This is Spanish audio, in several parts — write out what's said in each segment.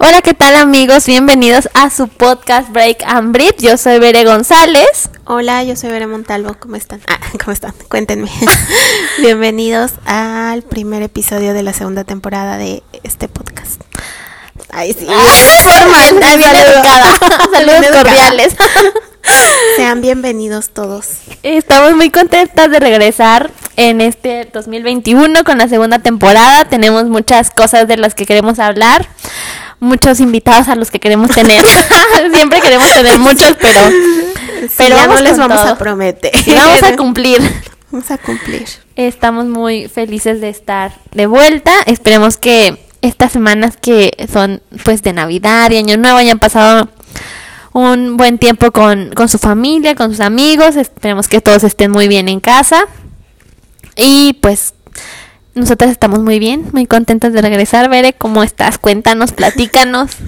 Hola, ¿qué tal amigos? Bienvenidos a su podcast Break and Breathe. Yo soy Bere González. Hola, yo soy Bere Montalvo. ¿Cómo están? Ah, ¿cómo están? Cuéntenme. Bienvenidos al primer episodio de la segunda temporada de este podcast. Ay, sí. formal. Ay, bien educada. Saludos cordiales. Sean bienvenidos todos. Estamos muy contentas de regresar en este 2021 con la segunda temporada. Tenemos muchas cosas de las que queremos hablar muchos invitados a los que queremos tener. Siempre queremos tener muchos, pero, pero no les vamos a prometer. Vamos a cumplir. Vamos a cumplir. Estamos muy felices de estar de vuelta. Esperemos que estas semanas que son pues de Navidad y Año Nuevo hayan pasado un buen tiempo con, con su familia, con sus amigos. Esperemos que todos estén muy bien en casa. Y pues nosotras estamos muy bien, muy contentas de regresar. Bere, ¿cómo estás? Cuéntanos, platícanos.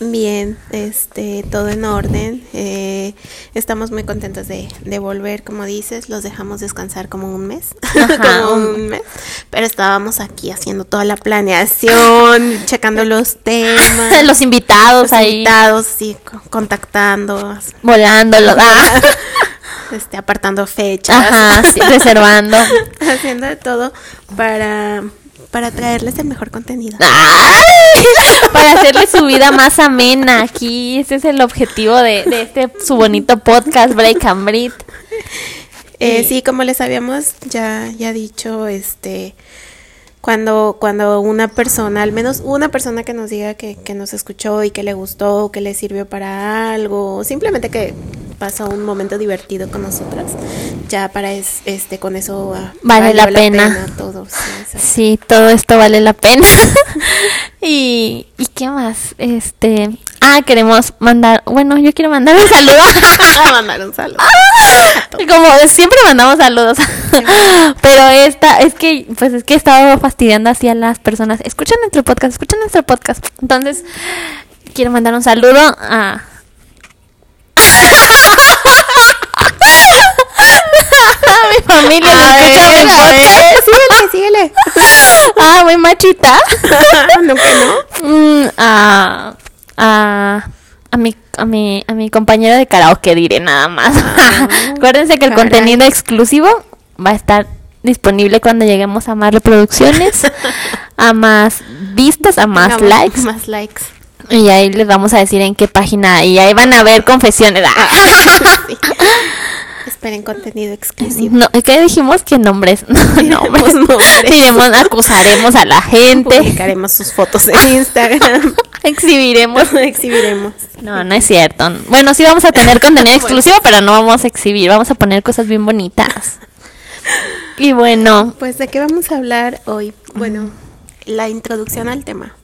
Bien, este, todo en orden. Eh, estamos muy contentos de, de, volver, como dices, los dejamos descansar como un mes, un mes, pero estábamos aquí haciendo toda la planeación, checando los temas, los invitados los ahí, invitados, sí, contactando, volando, ah. Este, apartando fechas, Ajá, reservando, haciendo de todo para para traerles el mejor contenido. Para hacerles su vida más amena aquí. Ese es el objetivo de, de este su bonito podcast Break and Breathe. Eh, sí, como les habíamos ya, ya dicho, este cuando, cuando una persona, al menos una persona que nos diga que, que nos escuchó y que le gustó, que le sirvió para algo, simplemente que pasó un momento divertido con nosotras, ya para es, este con eso uh, vale la pena. la pena. todo. Sí, sí, todo esto vale la pena. y, ¿Y qué más? Este, ah, queremos mandar, bueno, yo quiero mandar un saludo. mandar un saludo. Como siempre mandamos saludos. Pero esta, es que, pues es que he estado fastidiando así a las personas. Escuchan nuestro podcast, escuchan nuestro podcast. Entonces, quiero mandar un saludo a. mi familia a ver, a ver, síguele, síguele. Ah, muy machita. no que no. Mm, a, a a mi, a mi, a mi compañero de karaoke diré nada más. Ah, Acuérdense que el caray. contenido exclusivo va a estar disponible cuando lleguemos a más reproducciones, a más vistas, a más likes. Más likes. Y ahí les vamos a decir en qué página. Y ahí van a ver confesiones. Sí. Esperen contenido exclusivo. No, ¿qué dijimos? que nombres? No, nombres. nombres. Diremos, acusaremos a la gente. Publicaremos sus fotos en Instagram. Exhibiremos. Exhibiremos. No, no es cierto. Bueno, sí vamos a tener contenido exclusivo, pero no vamos a exhibir. Vamos a poner cosas bien bonitas. Y bueno. Pues, ¿de qué vamos a hablar hoy? Bueno, la introducción al tema.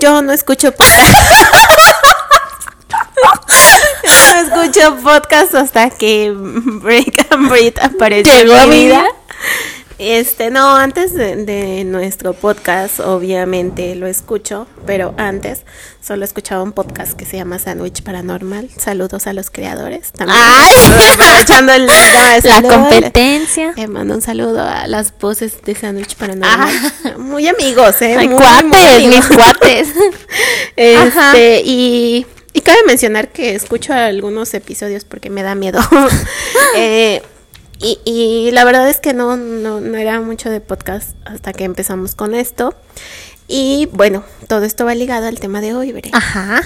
Yo no escucho podcast. no escucho podcast hasta que Break and Breathe apareció Llegó en mi mi vida. vida. Este, no, antes de, de, nuestro podcast, obviamente lo escucho, pero antes solo escuchaba un podcast que se llama Sandwich Paranormal. Saludos a los creadores. También. ¡Ay! Aprovechando el La competencia. Le mando un saludo a las voces de Sandwich Paranormal. Muy amigos, ¿eh? Ay, muy, cuates, muy amigos. mis cuates. Ajá. Este, y, y cabe mencionar que escucho algunos episodios porque me da miedo. eh, y, y, la verdad es que no, no, no era mucho de podcast hasta que empezamos con esto. Y bueno, todo esto va ligado al tema de hoy, Veré. Ajá.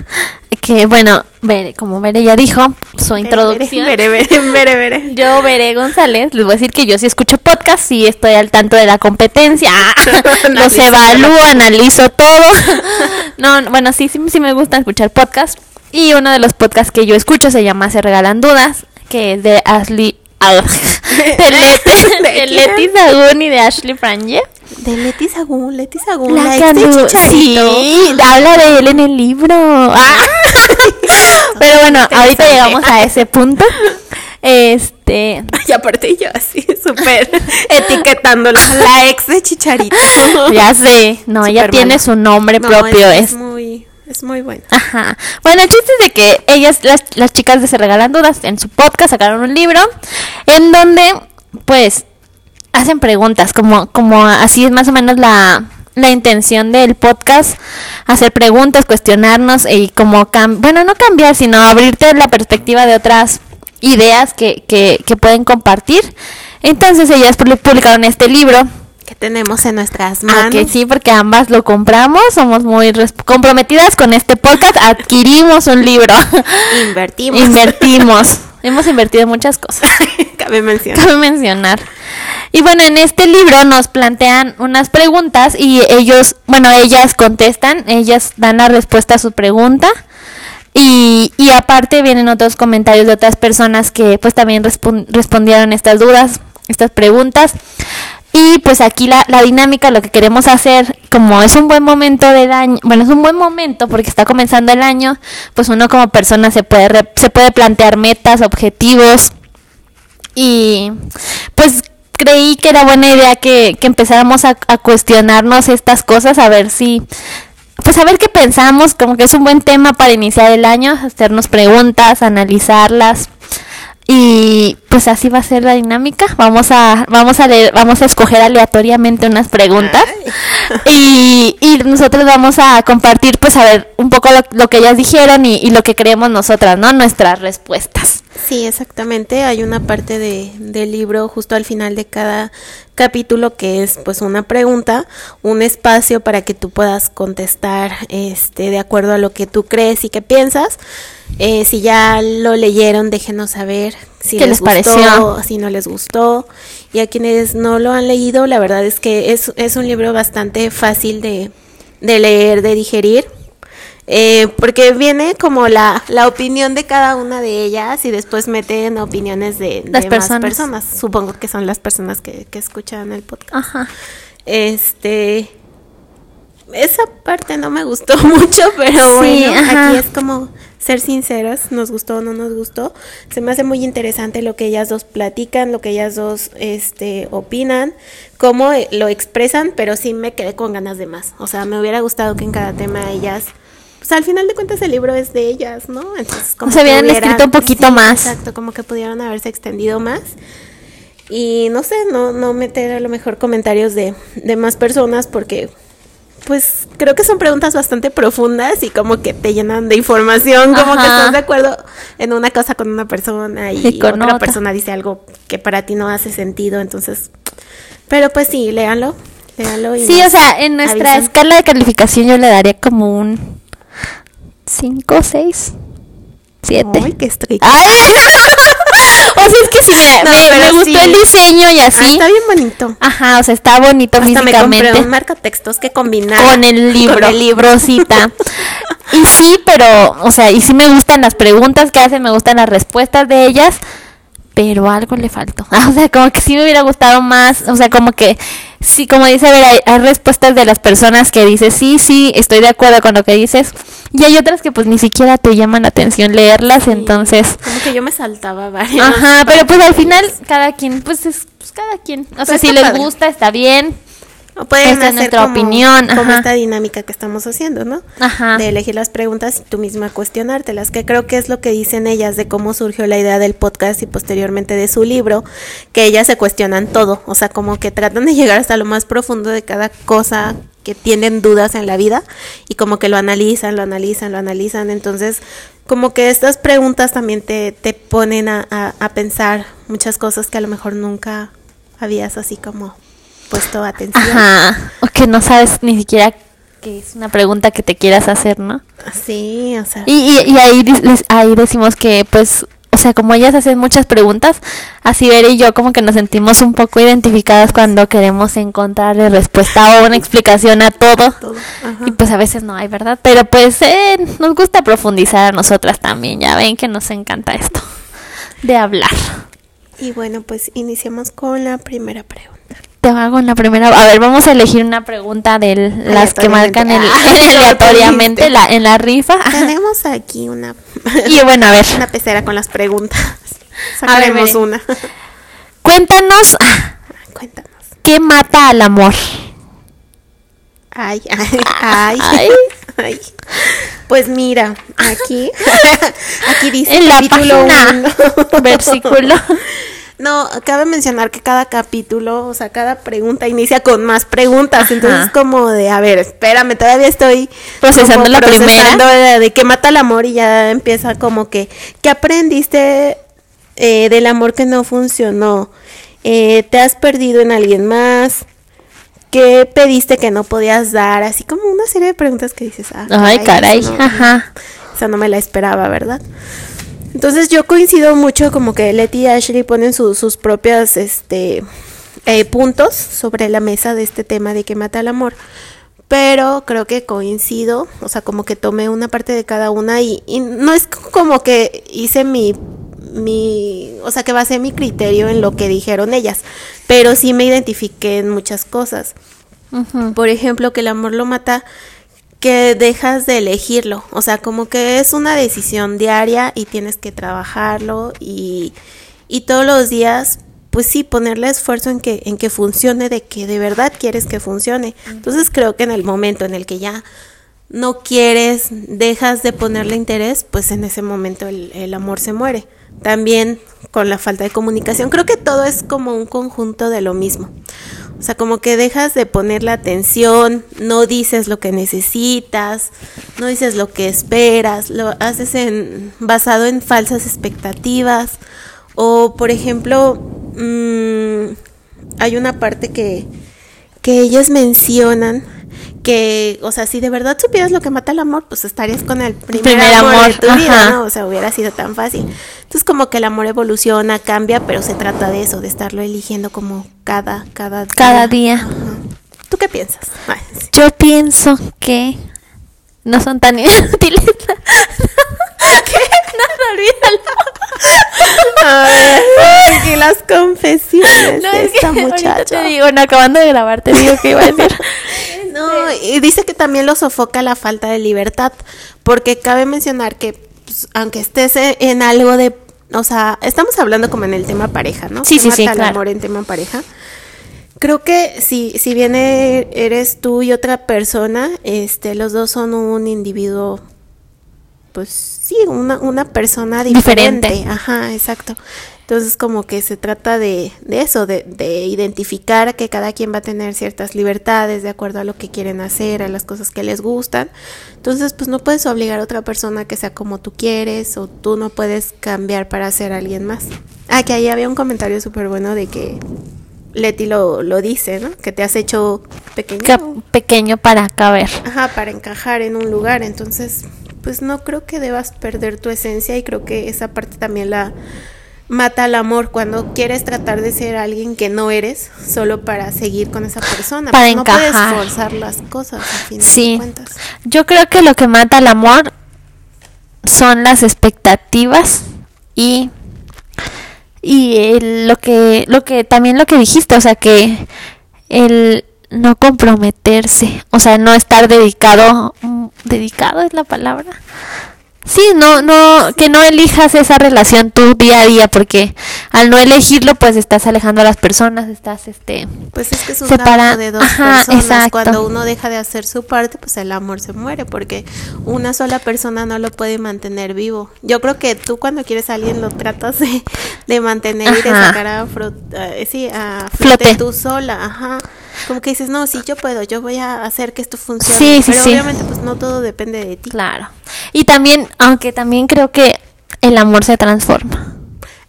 Que bueno, Bere, como Bere ya dijo, su introducción. Veré, veré, veré, veré. Yo, Veré González, les voy a decir que yo sí escucho podcast, sí estoy al tanto de la competencia, los evalúo, analizo todo. No, bueno, sí, sí, sí me gusta escuchar podcast. Y uno de los podcasts que yo escucho se llama Se Regalan Dudas, que es de Ashley de Leti, ¿De de? Leti Sagún y de Ashley Franje. De Leti Sagún, Leti Sagún. La La, ex de. Sí, habla de él en el libro. Ah. Pero bueno, ahorita llegamos a ese punto. Este, Y aparte yo así, súper etiquetándola. La ex de Chicharito. ya sé, no, ella Supermana. tiene su nombre No, propio, es, es, es muy, bueno. Ajá. Bueno, el chiste es de que ellas, las, las chicas de Se Regalan Dudas, en su podcast sacaron un libro en donde, pues, hacen preguntas, como, como así es más o menos la, la intención del podcast, hacer preguntas, cuestionarnos y como, bueno, no cambiar, sino abrirte la perspectiva de otras ideas que, que, que pueden compartir. Entonces ellas publicaron este libro que tenemos en nuestras ah, manos. que sí, porque ambas lo compramos, somos muy comprometidas con este podcast, adquirimos un libro. Invertimos. Invertimos. Hemos invertido en muchas cosas. Cabe mencionar. Cabe mencionar. Y bueno, en este libro nos plantean unas preguntas y ellos, bueno, ellas contestan, ellas dan la respuesta a su pregunta. Y, y aparte vienen otros comentarios de otras personas que pues también respondieron estas dudas, estas preguntas. Y pues aquí la, la, dinámica, lo que queremos hacer, como es un buen momento del año, bueno, es un buen momento porque está comenzando el año, pues uno como persona se puede, se puede plantear metas, objetivos. Y pues creí que era buena idea que, que empezáramos a, a, cuestionarnos estas cosas, a ver si, pues a ver qué pensamos, como que es un buen tema para iniciar el año, hacernos preguntas, analizarlas. Y pues así va a ser la dinámica. Vamos a, vamos a leer, vamos a escoger aleatoriamente unas preguntas. Y, y, nosotros vamos a compartir, pues a ver, un poco lo, que ellas dijeron y, y, lo que creemos nosotras, ¿no? Nuestras respuestas. Sí, exactamente. Hay una parte de, del libro justo al final de cada capítulo que es pues una pregunta, un espacio para que tú puedas contestar este de acuerdo a lo que tú crees y que piensas. Eh, si ya lo leyeron, déjenos saber si les, gustó, pareció? si no les gustó. Y a quienes no lo han leído, la verdad es que es, es un libro bastante fácil de, de leer, de digerir. Eh, porque viene como la, la opinión de cada una de ellas y después meten opiniones de, de las personas. más personas. Supongo que son las personas que, que escuchan el podcast. Ajá. Este, esa parte no me gustó mucho, pero Sí, bueno, ajá. aquí es como ser sinceras, nos gustó o no nos gustó. Se me hace muy interesante lo que ellas dos platican, lo que ellas dos este opinan, cómo lo expresan, pero sí me quedé con ganas de más. O sea, me hubiera gustado que en cada tema ellas pues al final de cuentas el libro es de ellas, ¿no? Entonces, como O sea, que hubieran escrito un poquito sí, más. Exacto, como que pudieron haberse extendido más. Y no sé, no, no meter a lo mejor comentarios de, de más personas porque pues creo que son preguntas bastante profundas y como que te llenan de información, como que estás de acuerdo en una cosa con una persona y, otra otra. persona dice algo que para ti no hace sentido, entonces, pero pues sí, léanlo, léanlo y Sí, o sea, en nuestra avisan. escala de calificación yo le daría como un 5, 6, 7. Ay, qué estricto. O sea, es que sí, mira, No, me, me gustó sí. el diseño y Ah, así. está bien bonito. Ajá, o sea, está bonito Hasta me compré físicamente. un marcatextos que combina con el libro, con el libro. Rosita. Y sí, pero, o sea, y sí me gustan las preguntas que hacen, me gustan las respuestas de ellas, pero algo le faltó. O sea, como que sí me hubiera gustado más, o sea, como que, sí, como dice, a ver, hay, hay respuestas de las personas que dices, sí, sí, estoy de acuerdo con lo que dices, y hay otras que pues ni siquiera te llaman la atención leerlas, entonces... Como que yo me saltaba varias. Ajá, pero pues al final cada quien, pues es pues, cada quien. O sea, Pues si les padre. gusta, está bien. O pueden Esta es nuestra como, opinión, como esta dinámica que estamos haciendo, ¿no? Ajá. De elegir las preguntas y tú misma cuestionártelas, que creo que es lo que dicen ellas de cómo surgió la idea del podcast y posteriormente de su libro, que ellas se cuestionan todo, o sea, como que tratan de llegar hasta lo más profundo de cada cosa que tienen dudas en la vida y como que lo analizan, lo analizan, lo analizan, entonces como que estas preguntas también te, te ponen a, a, a pensar muchas cosas que a lo mejor nunca habías así como puesto atención. Ajá. O que no sabes ni siquiera que es una pregunta que te quieras hacer, ¿no? Sí, o sea. Y, y, y ahí, les- ahí decimos que, pues, o sea, como ellas hacen muchas preguntas, así Vera y yo como que nos sentimos un poco identificadas cuando queremos encontrarle respuesta o una explicación a todo. Y pues a veces no hay, ¿verdad? Pero pues eh, nos gusta profundizar a nosotras también. Ya ven que nos encanta esto de hablar. Y bueno, pues iniciamos con la primera pregunta. Te hago en la primera. A ver, vamos a elegir una pregunta de las que marcan el, Ah, aleatoriamente la, en la rifa. Tenemos aquí una, Y bueno, a ver, una pecera con las preguntas. A ver, Sacaremos una. cuéntanos ah, Cuéntanos. qué mata al amor. Ay, ay, ay, Ay. ay. Pues mira, aquí, aquí dice En la página, uno. versículo. No, cabe mencionar que cada capítulo, o sea, cada pregunta inicia con más preguntas. Entonces, como de, a ver, espérame, todavía estoy procesando la primera. De, de, que mata el amor y ya empieza como que, ¿qué aprendiste eh, del amor que no funcionó? Eh, ¿Te has perdido en alguien más? ¿Qué pediste que no podías dar? Así como una serie de preguntas que dices, ah, ay, caray, ajá. O sea, no me la esperaba, ¿verdad? Entonces yo coincido mucho como que Letty y Ashley ponen sus propias este, eh, puntos sobre la mesa de este tema de que mata el amor. Pero creo que coincido, o sea, como que tomé una parte de cada una y, no es como que hice mi, mi, o sea, que basé mi criterio en lo que dijeron ellas, pero sí me identifiqué en muchas cosas. Por ejemplo, que el amor lo mata que dejas de elegirlo, o sea, como que es una decisión diaria y tienes que trabajarlo y, y todos los días, pues sí, ponerle esfuerzo en que, en que funcione, de que de verdad quieres que funcione. Entonces creo que en el momento en el que ya no quieres, dejas de ponerle interés, pues en ese momento el, el amor se muere. También con la falta de comunicación, creo que todo es como un conjunto de lo mismo. O sea, como que dejas de ponerle atención, no dices lo que necesitas, no dices lo que esperas, lo haces en, basado en falsas expectativas. O, por ejemplo, mmm, hay una parte que, que ellas mencionan que, o sea, si de verdad supieras lo que mata el amor, pues estarías con el primer, amor, de tu vida, ¿no? O sea, hubiera sido tan fácil. Entonces, como que el amor evoluciona, cambia, pero se trata de eso, de estarlo eligiendo como cada, cada día. Cada día. ¿Tú qué piensas? Yo pienso que no son tan inútiles. ¿Qué? No, olvídalo. A ver, y las confesiones no, de esta muchacha. te digo, no, acabando de grabar, te digo que iba a decir. No, y dice que también lo sofoca la falta de libertad, porque cabe mencionar que pues, aunque estés en algo de, o sea, estamos hablando como en el tema pareja, ¿no? Sí, sí, sí, el amor en tema pareja. Creo que si, si bien eres tú y otra persona, este, los dos son un individuo, pues sí, una, una persona diferente. diferente. Ajá, exacto. Entonces como que se trata de, de eso, de, de, identificar que cada quien va a tener ciertas libertades de acuerdo a lo que quieren hacer, a las cosas que les gustan. Entonces pues no puedes obligar a otra persona que sea como tú quieres o tú no puedes cambiar para ser alguien más. Ah, que ahí había un comentario súper bueno de que Leti lo, lo dice, ¿no? Que te has hecho pequeño. pequeño para caber. Ajá, para encajar en un lugar. Entonces pues no creo que debas perder tu esencia y creo que esa parte también la mata el amor cuando quieres tratar de ser alguien que no eres solo para seguir con esa persona. Para no puedes forzar las cosas. sí. Yo creo que lo que mata el amor son las expectativas y y lo que lo que también lo que dijiste, o sea que el no comprometerse, o sea, no estar dedicado, mm, dedicado es la palabra, Sí, no, no, que no elijas esa relación tu día a día, porque al no elegirlo, pues estás alejando a las personas, estás, este, pues es que es un separa... de dos personas. Cuando uno deja de hacer su parte, pues el amor se muere, porque una sola persona no lo puede mantener vivo. Yo creo que tú cuando quieres a alguien lo tratas de, de mantener y de sacar a, eh, sí, a flote. tú sola, ajá como que dices, no, sí, yo puedo, yo voy a hacer que esto funcione. Sí, sí, pero obviamente pues no todo depende de ti. Claro. Y también, aunque también creo que el amor se transforma.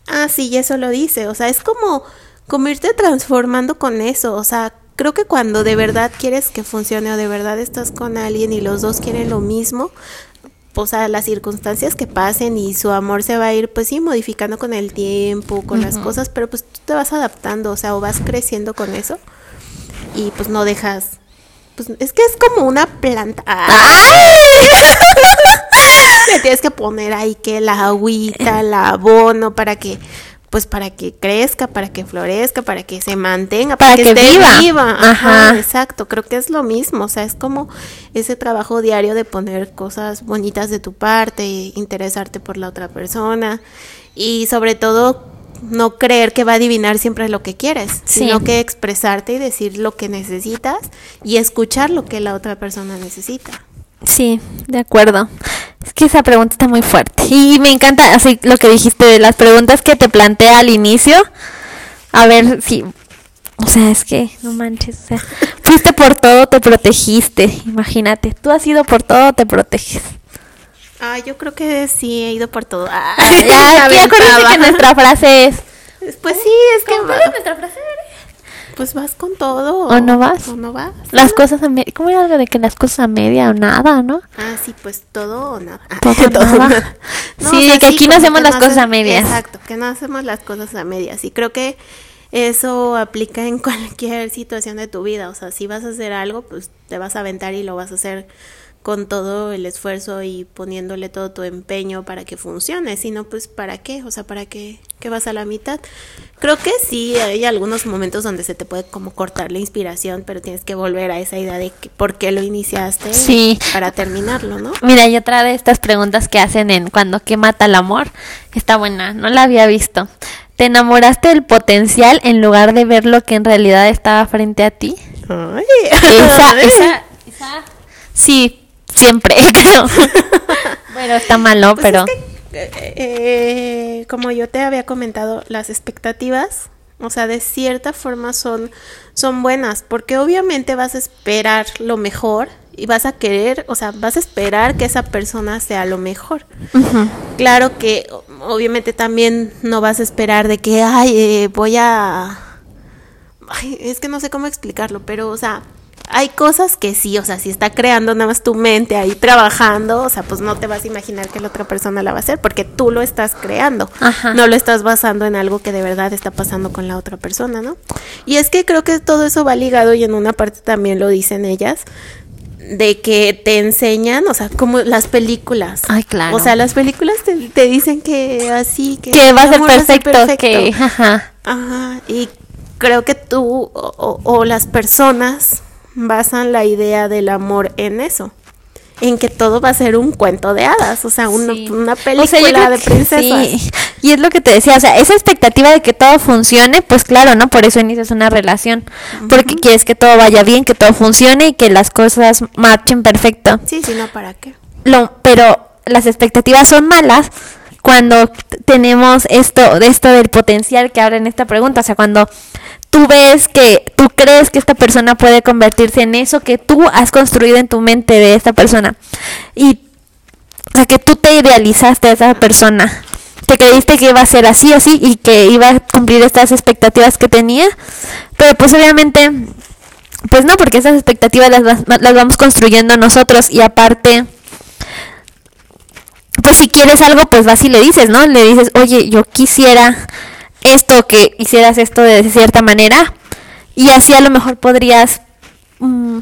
Ah, sí, y eso lo dice, o sea, es como, como irte transformando con eso, o sea, creo que cuando de verdad quieres que funcione o de verdad estás con alguien y los dos quieren lo mismo, o sea, las circunstancias que pasen y su amor se va a ir, pues sí, modificando con el tiempo, con las cosas, pero pues tú te vas adaptando, o sea, o vas creciendo con eso y pues no dejas pues es que es como una planta. Le tienes que poner ahí que la agüita, el abono para que pues para que crezca, para que florezca, para que se mantenga, para, que, esté viva. Ajá, exacto. Creo que es lo mismo, o sea, es como ese trabajo diario de poner cosas bonitas de tu parte, interesarte por la otra persona y sobre todo no creer que va a adivinar siempre lo que quieres, sino que expresarte y decir lo que necesitas y escuchar lo que la otra persona necesita. Sí, de acuerdo. Es que esa pregunta está muy fuerte. Y me encanta así lo que dijiste de las preguntas que te plantea al inicio. A ver si. O sea, es que, no manches. O sea, fuiste por todo, te protegiste. Imagínate, tú has ido por todo, te proteges. Ah, yo creo que sí he ido por todo. Ah, ya, acuérdense que nuestra frase es. Pues sí, es que. ¿Cómo es nuestra frase? Pues vas con todo. ¿O no vas? O no vas. Las cosas a media. ¿Cómo era algo de que las cosas a media o nada, no? Ah, sí, pues todo o nada. Todo o nada. Sí, que aquí no hacemos las no cosas hace- a medias. Exacto, que no hacemos las cosas a medias. Y creo que eso aplica en cualquier situación de tu vida. O sea, si vas a hacer algo, pues te vas a aventar y lo vas a hacer con todo el esfuerzo y poniéndole todo tu empeño para que funcione. Si no, pues ¿para qué? O sea, ¿para qué, qué vas a la mitad? Creo que sí, hay algunos momentos donde se te puede como cortar la inspiración, pero tienes que volver a esa idea de que, por qué lo iniciaste Sí. para terminarlo, ¿no? Mira, y otra de estas preguntas que hacen en Cuando que mata el amor, está buena, no la había visto. ¿Te enamoraste del potencial en lugar de ver lo que en realidad estaba frente a ti? Ay. Esa, esa, esa, sí, siempre, creo. bueno, está malo, Pues pero... es que, eh, eh, como yo te había comentado, las expectativas, o sea, de cierta forma son, son buenas, porque obviamente vas a esperar lo mejor y vas a querer, o sea, vas a esperar que esa persona sea lo mejor. Claro que obviamente también no vas a esperar de que, ay, eh, voy a... Ay, es que no sé cómo explicarlo, pero, o sea, hay cosas que sí, o sea, si está creando nada más tu mente ahí trabajando, o sea, pues no te vas a imaginar que la otra persona la va a hacer porque tú lo estás creando. Ajá. No lo estás basando en algo que de verdad está pasando con la otra persona, ¿no? Y es que creo que todo eso va ligado y en una parte también lo dicen ellas de que te enseñan, o sea, como las películas. Ay, claro. O sea, las películas te, te dicen que así, que, Que va a ser perfecto, que... Ajá. Ajá, y creo que tú o, o- o las personas basan la idea del amor en eso. En que todo va a ser un cuento de hadas, o sea, una, Sí. una O película sea, de princesas. sí. Y es lo que te decía, o sea, esa expectativa de que todo funcione, pues claro, ¿no? Por eso inicias una relación. Porque quieres que todo vaya bien, que todo funcione y que las cosas marchen perfecto. Sí, sí, no, ¿para qué? Lo, pero las expectativas son malas cuando tenemos esto, esto del potencial que habla en esta pregunta. O sea, cuando tú ves que tú crees que esta persona puede convertirse en eso que tú has construido en tu mente de esta persona. Y o que tú te idealizaste a esa persona. Que creíste que iba a ser así, así, y que iba a cumplir estas expectativas que tenía. Pero pues obviamente, pues no, porque esas expectativas las, las vamos construyendo nosotros. Y aparte, pues si quieres algo, pues vas y le dices, ¿no? Le dices, oye, yo quisiera esto, que hicieras esto de cierta manera. Y así a lo mejor podrías mm,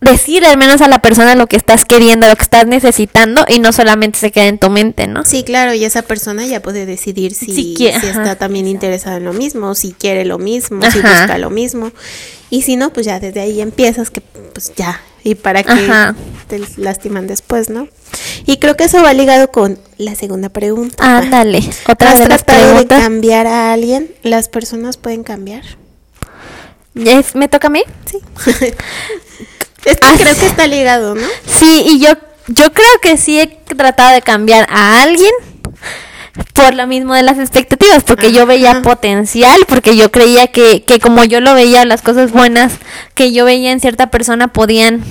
decir al menos a la persona lo que estás queriendo, lo que estás necesitando y no solamente se queda en tu mente, ¿no? Sí, claro, y esa persona ya puede decidir si, Si quiere, si está también interesada en lo mismo, si quiere lo mismo, si busca lo mismo. Y si no, pues ya desde ahí empiezas que pues ya, y para que Ajá. te lastiman después, ¿no? Y creo que eso va ligado con la segunda pregunta. Ándale, otra ¿Has de las tratado de cambiar a alguien? ¿Las personas pueden cambiar? ¿Es- ¿Me toca a mí? Sí. es que Ah, creo que está ligado, ¿no? Sí, y yo, yo creo que sí he tratado de cambiar a alguien por lo mismo de las expectativas, porque yo veía potencial, porque yo creía que, que como yo lo veía, las cosas buenas que yo veía en cierta persona podían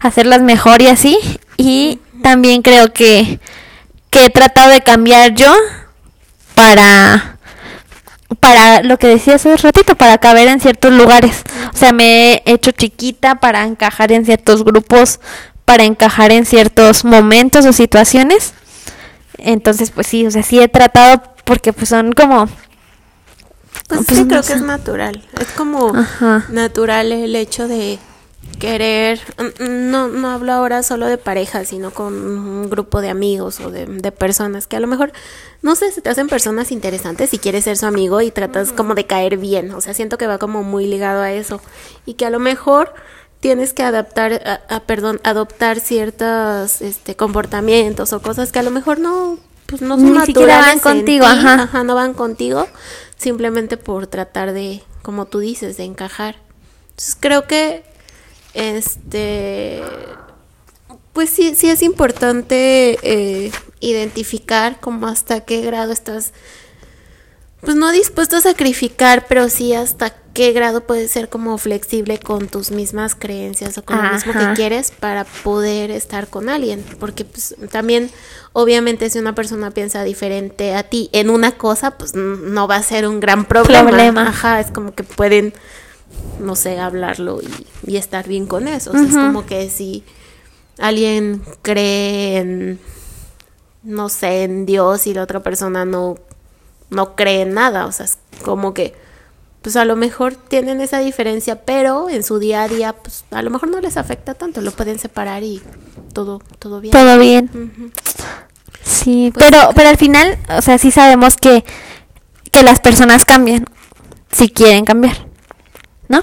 hacerlas mejor y así. Y también creo que, que he tratado de cambiar yo para para lo que decía hace ratito, para caber en ciertos lugares. O sea, me he hecho chiquita para encajar en ciertos grupos, para encajar en ciertos momentos o situaciones. Entonces, pues sí, o sea, sí he tratado porque pues son como... Pues, Pues sí, no creo sé. que es natural. Es como Ajá. natural el hecho de querer. mm, No, no hablo ahora solo de pareja, sino con un grupo de amigos o de, de personas que a lo mejor, no sé, se te hacen personas interesantes y quieres ser su amigo y tratas como de caer bien. O sea, siento que va como muy ligado a eso. Y que a lo mejor tienes que adaptar, a, a- perdón, adoptar ciertos este, comportamientos o cosas que a lo mejor no, pues no son Ni siquiera van contigo, ti. ajá. Ajá, no van contigo, simplemente por tratar de, como tú dices, de encajar. Entonces creo que, este, Pues sí, sí es importante eh, identificar como hasta qué grado estás, pues no dispuesto a sacrificar, pero sí hasta qué grado puedes ser como flexible con tus mismas creencias o con lo mismo que quieres para poder estar con alguien. Porque pues también, obviamente, si una persona piensa diferente a ti en una cosa, pues no va a ser un gran problema. Problema. Ajá, es como que pueden, no sé, hablarlo y, y estar bien con eso. O sea, es como que si alguien cree en, no sé, en Dios y la otra persona no, no cree en nada. O sea, es como que, pues a lo mejor tienen esa diferencia, pero en su día a día, pues a lo mejor no les afecta tanto. Lo pueden separar y todo, todo bien. Todo bien. Sí, Pues pero, pero al final, o sea, sí sabemos que, que las personas cambian si quieren cambiar, ¿no?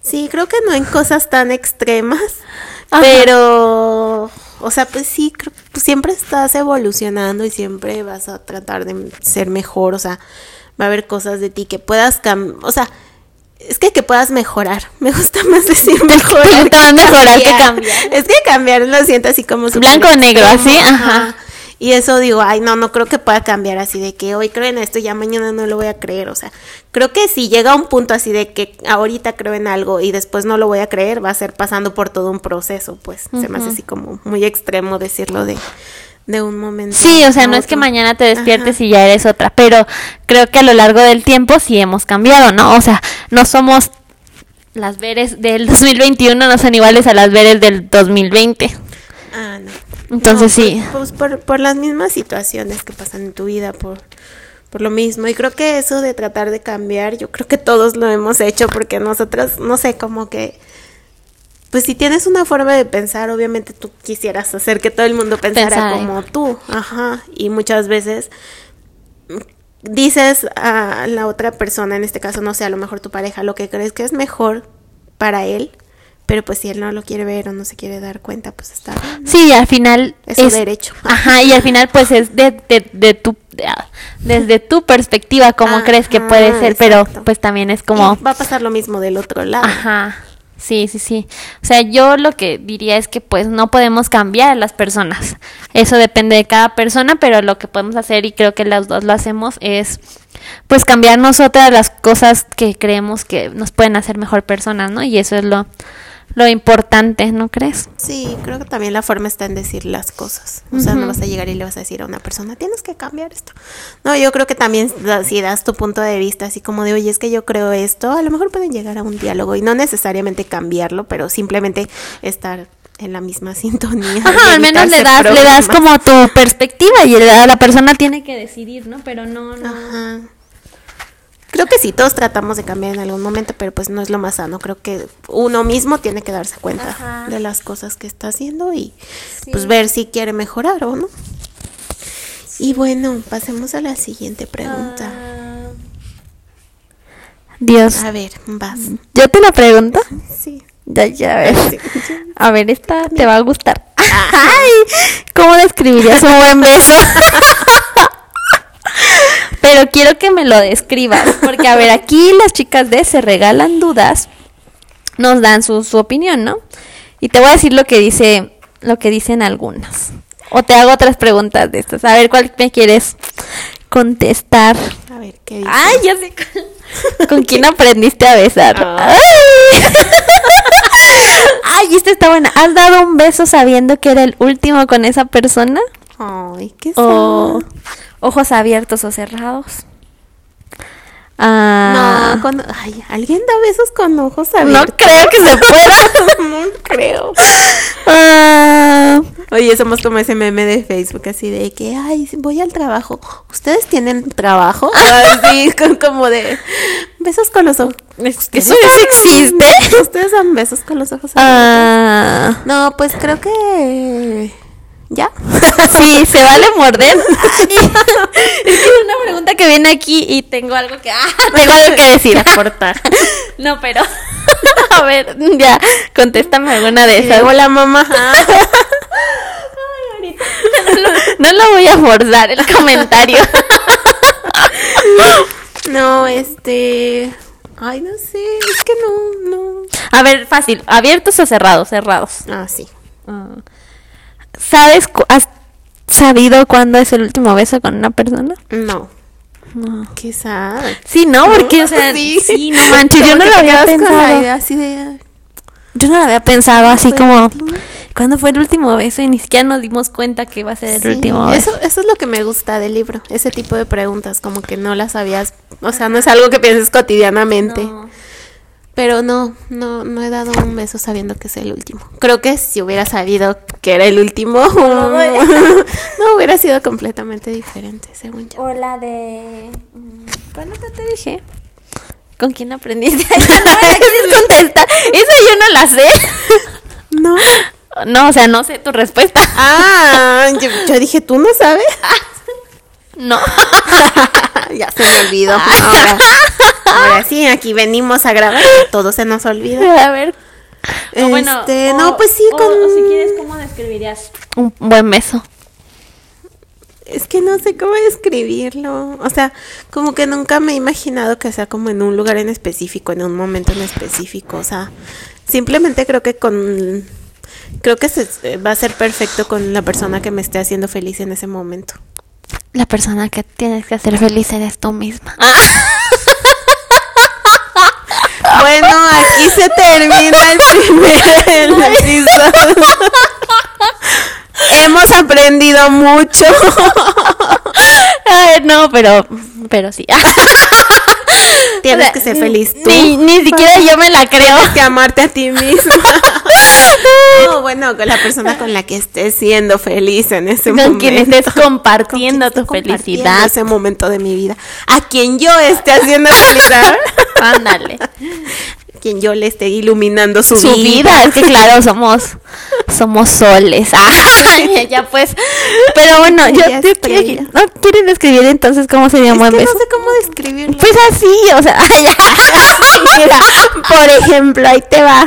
Sí, creo que no en cosas tan extremas, Ajá. pero, o sea, pues sí, creo- pues siempre estás evolucionando y siempre vas a tratar de ser mejor, o sea, va a haber cosas de ti que puedas cambiar, o sea, es que que puedas mejorar, me gusta más decir mejorar. Que cambiar. Es que cambiar lo siento así como Blanco o negro, así, ajá. Y eso digo, ay, no, no creo que pueda cambiar así de que hoy creo en esto y ya mañana no lo voy a creer. O sea, creo que si llega un punto así de que ahorita creo en algo y después no lo voy a creer, va a ser pasando por todo un proceso, pues se me hace así como muy extremo decirlo de, de un momento. Sí, o sea, no es que mañana te despiertes Ajá. y ya eres otra, pero creo que a lo largo del tiempo sí hemos cambiado, ¿no? O sea, no somos las veres del 2021, no son iguales a las veres del 2020. Ah, no. Entonces No, sí. Pues, por, por las mismas situaciones que pasan en tu vida, por, por lo mismo. Y creo que eso de tratar de cambiar, yo creo que todos lo hemos hecho porque nosotros, no sé, como que... Pues si tienes una forma de pensar, obviamente tú quisieras hacer que todo el mundo pensara como tú. Ajá. Y muchas veces dices a la otra persona, en este caso, no sé, a lo mejor tu pareja, lo que crees que es mejor para él. Pero pues si él no lo quiere ver o no se quiere dar cuenta, pues está bien. Sí, al final Es su derecho. Ajá, y al final pues es de, de, de tu de- ah, desde tu perspectiva cómo Ajá, crees que puede ser, pero pues también es como Y va a pasar lo mismo del otro lado. Ajá. Sí, sí, sí. O sea, yo lo que diría es que pues no podemos cambiar a las personas. Eso depende de cada persona, pero lo que podemos hacer y creo que las dos lo hacemos es pues cambiar nosotras las cosas que creemos que nos pueden hacer mejor personas, ¿no? Y eso es lo lo importante, ¿no crees? Sí, creo que también la forma está en decir las cosas. O sea, no vas a llegar y le vas a decir a una persona, tienes que cambiar esto. No, yo creo que también si das tu punto de vista así como de, oye, es que yo creo esto, a lo mejor pueden llegar a un diálogo y no necesariamente cambiarlo, pero simplemente estar en la misma sintonía. Ajá, al menos le das, le das como tu perspectiva y la, la persona tiene que decidir, ¿no? Pero no, no. Ajá. Creo que sí, todos tratamos de cambiar en algún momento, pero pues no es lo más sano. Creo que uno mismo tiene que darse cuenta Ajá. de las cosas que está haciendo y pues ver si quiere mejorar o no. Y bueno, pasemos a la siguiente pregunta. Ah. Dios. A ver, vas. ¿Yo te la pregunto? Sí. Ya, ya ves. Sí. A ver, esta te va a gustar. Ay, ¿cómo describirías un buen beso? Pero quiero que me lo describas, porque a ver, aquí las chicas de Se Regalan Dudas nos dan su, su opinión, ¿no? Y te voy a decir lo que dice, lo que dicen algunas. O te hago otras preguntas de estas. A ver, ¿cuál me quieres contestar? A ver, ¿qué dice? Ay, ya sé. con- ¿Con quién aprendiste a besar? Ah. Ay. Ay, esta está buena. ¿Has dado un beso sabiendo que era el último con esa persona? Ay, qué ¿O sad. ojos abiertos o cerrados? Ah, No, ay, ¿alguien da besos con ojos no abiertos? creo que se pueda. no creo. Ah, Oye, somos como ese meme de Facebook, así de que, ay, voy al trabajo. ¿Ustedes tienen trabajo? Así, con- como de besos con los ojos. ¿Eso existe. ¿Ustedes dan besos con los ojos abiertos? Ah, No, pues creo que... ¿Ya? sí, se vale morder. es que es una pregunta que viene aquí y tengo algo que, ah, tengo algo que decir. cortar. No, pero a ver, ya, contéstame alguna de esas. luego la mamá. No lo voy a forzar el comentario. No, este... Ay, no sé, es que no, no... A ver, fácil, ¿abiertos o cerrados? Cerrados. Ah, sí. Ah. ¿Sabes, has sabido cuándo es el último beso con una persona? No. No. Quizá. Sí, no, porque, o sea, sí, no manches, yo no lo había pensado. idea así de. Yo no lo había pensado así como? ¿cuándo fue el último beso? Y ni siquiera nos dimos cuenta que iba a ser el Sí, último beso. Eso, eso es lo que me gusta del libro, ese tipo de preguntas, como que no las sabías, o sea, no es algo que pienses cotidianamente. No. Pero no, no, no he dado un beso sabiendo que es el último. Creo que si hubiera sabido que era el último, no hubiera sido completamente diferente, según yo. O la de... mm, ¿Cuál otra te dije? ¿Con quién aprendiste? No contestar. Esa yo no la sé. No. No, o sea, no sé tu respuesta. Ah, yo, yo dije, ¿tú no sabes? No. ya se me olvidó. Ahora, ahora sí, aquí venimos a grabar, todo se nos olvida. A ver. Bueno, Este, o- no, pues sí, o- con... o si quieres, ¿cómo describirías un buen beso? Es que no sé cómo describirlo. O sea, como que nunca me he imaginado que sea como en un lugar en específico, en un momento en específico. O sea, simplemente creo que con... Creo que se- va a ser perfecto con la persona que me esté haciendo feliz en ese momento. La persona que tienes que hacer feliz eres tú misma. Bueno, aquí se termina el primer episodio. Hemos aprendido mucho. Ay, no, pero, pero sí. Tienes O sea, que ser feliz tú. Ni, ni siquiera yo me la creo. Tienes que amarte a ti misma. No, bueno, con la persona con la que estés siendo feliz en ese Con momento. quien estés compartiendo Con quien tu compartiendo felicidad. ese momento de mi vida. A quien yo esté haciendo feliz. Ándale. Quien yo le esté iluminando su, Su vida, es que claro, somos, somos soles. Ah, ya pues. Pero bueno, yo, yo quiero- ¿no quieres describir entonces cómo sería un Es buen que beso? no sé cómo describirlo. Pues así, o sea, ya. Mira, por ejemplo, ahí te va.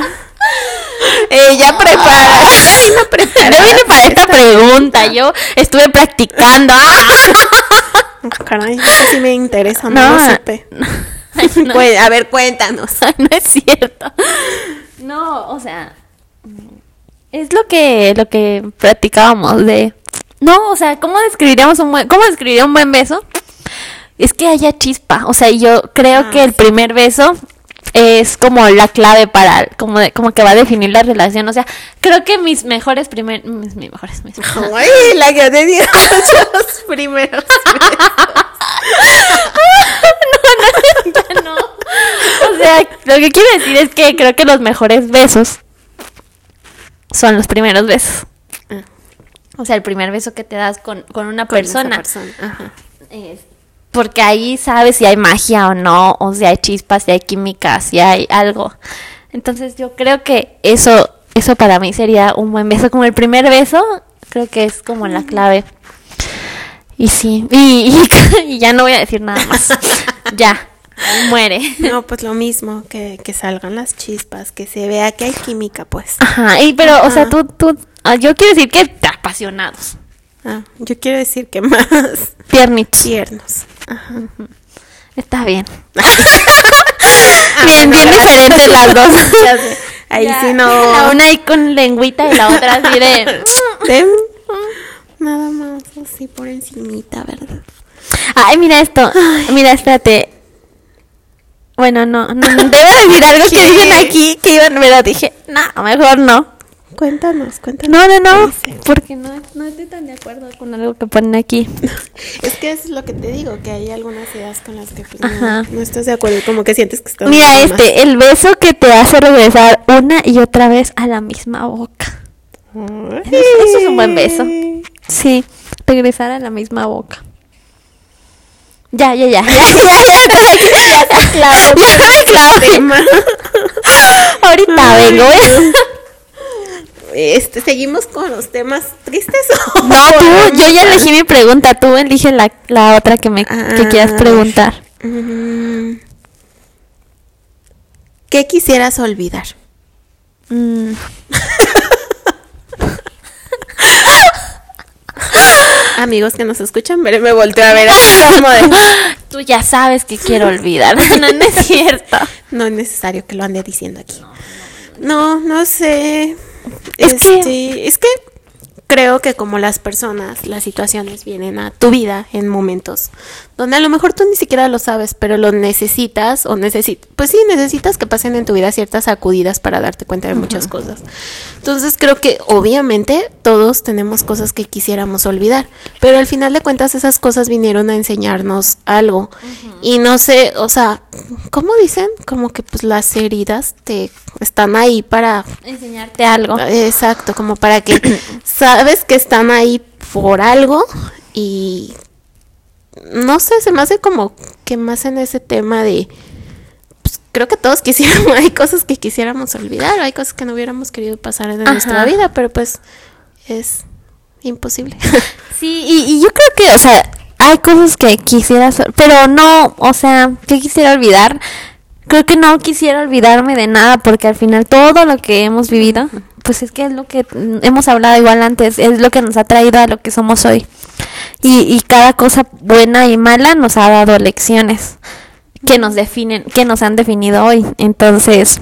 Ella prepara. Ella vino Yo vine para esta pregunta, yo estuve practicando. Ah, Caray, eso sí me interesa, no, No, lo supe. Ay, no. Pues, a ver, cuéntanos. no es cierto. No, o sea, es lo que lo que practicábamos de No, o sea, ¿cómo describiríamos un buen cómo describiría un buen beso? Es que haya chispa, o sea, yo creo Ah, que el primer beso es como la clave para como de- como que va a definir la relación, o sea, creo que mis mejores primer mis, mis mejores mis- Ay, la que te dio los primeros. Ya no. O sea, lo que quiero decir es que creo que los mejores besos son los primeros besos. Ah. O sea, el primer beso que te das con, con una Con persona. persona, ajá. Es- porque ahí sabes si hay magia o no, o si hay chispas, si hay química, si hay algo. Entonces yo creo que eso, eso para mí sería un buen beso. Como el primer beso, creo que es como la clave. Y sí, y, y- y ya no voy a decir nada más. ya, muere. No, pues lo mismo, que, que salgan las chispas, que se vea que hay química, pues. Ajá, y pero, o sea, tú, tú, ah, yo quiero decir que apasionados, Ah, yo quiero decir que más tiernitos. tiernos. Ajá. Está bien. Ah, bien, bueno, bien diferentes las dos. Ahí Ya, sí no. La una ahí con lengüita y la otra así de... de- Nada más así por encimita, ¿verdad? Ay, mira esto. Mira, espérate. Bueno, no, no, debo decir algo que dicen aquí que iban, pero dije, no, mejor no. Cuéntanos, cuéntanos. No, no, no, porque no, no estoy tan de acuerdo con algo que ponen aquí. Es que es lo que te digo, que hay algunas ideas con las que pues, no, no estás de acuerdo, como que sientes que estás... Mira más. este, el beso que te hace regresar una y otra vez a la misma boca. Eso es- eso es un buen beso. Sí, regresar a la misma boca. Ya, ya, ya. Ya, ya, ya. Clavo. Ahorita vengo. ¿eh? Este, ¿Seguimos con los temas tristes? o No, tú, yo ya elegí mi pregunta. Tú elige la, la otra que me que quieras Ah. preguntar. Mm. ¿Qué quisieras olvidar? Mm, Amigos que nos escuchan, ver, me volteo a ver así como de... Tú ya sabes que quiero olvidar. No, no es cierto. No es necesario que lo ande diciendo aquí. No, no sé. Es este, que- es que creo que como las personas, las situaciones vienen a tu vida en momentos donde a lo mejor tú ni siquiera lo sabes, pero lo necesitas o necesitas, pues sí, necesitas que pasen en tu vida ciertas sacudidas para darte cuenta de muchas cosas. Entonces creo que obviamente todos tenemos cosas que quisiéramos olvidar, pero al final de cuentas esas cosas vinieron a enseñarnos algo. Y no sé, o sea, ¿cómo dicen? Como que pues las heridas te están ahí para Enseñarte algo. Exacto, como para que sabes que están ahí por algo y no sé, se me hace como que más en ese tema de pues, creo que todos quisiéramos, hay cosas que quisiéramos olvidar, hay cosas que no hubiéramos querido pasar en Ajá. nuestra vida, pero pues es imposible. Sí, y, y yo creo que, o sea, hay cosas que quisiera hacer, pero no, o sea, que quisiera olvidar. Creo que no quisiera olvidarme de nada porque al final todo lo que hemos vivido, pues es que es lo que hemos hablado igual antes, es lo que nos ha traído a lo que somos hoy. Y, y cada cosa buena y mala nos ha dado lecciones que nos definen, que nos han definido hoy. Entonces,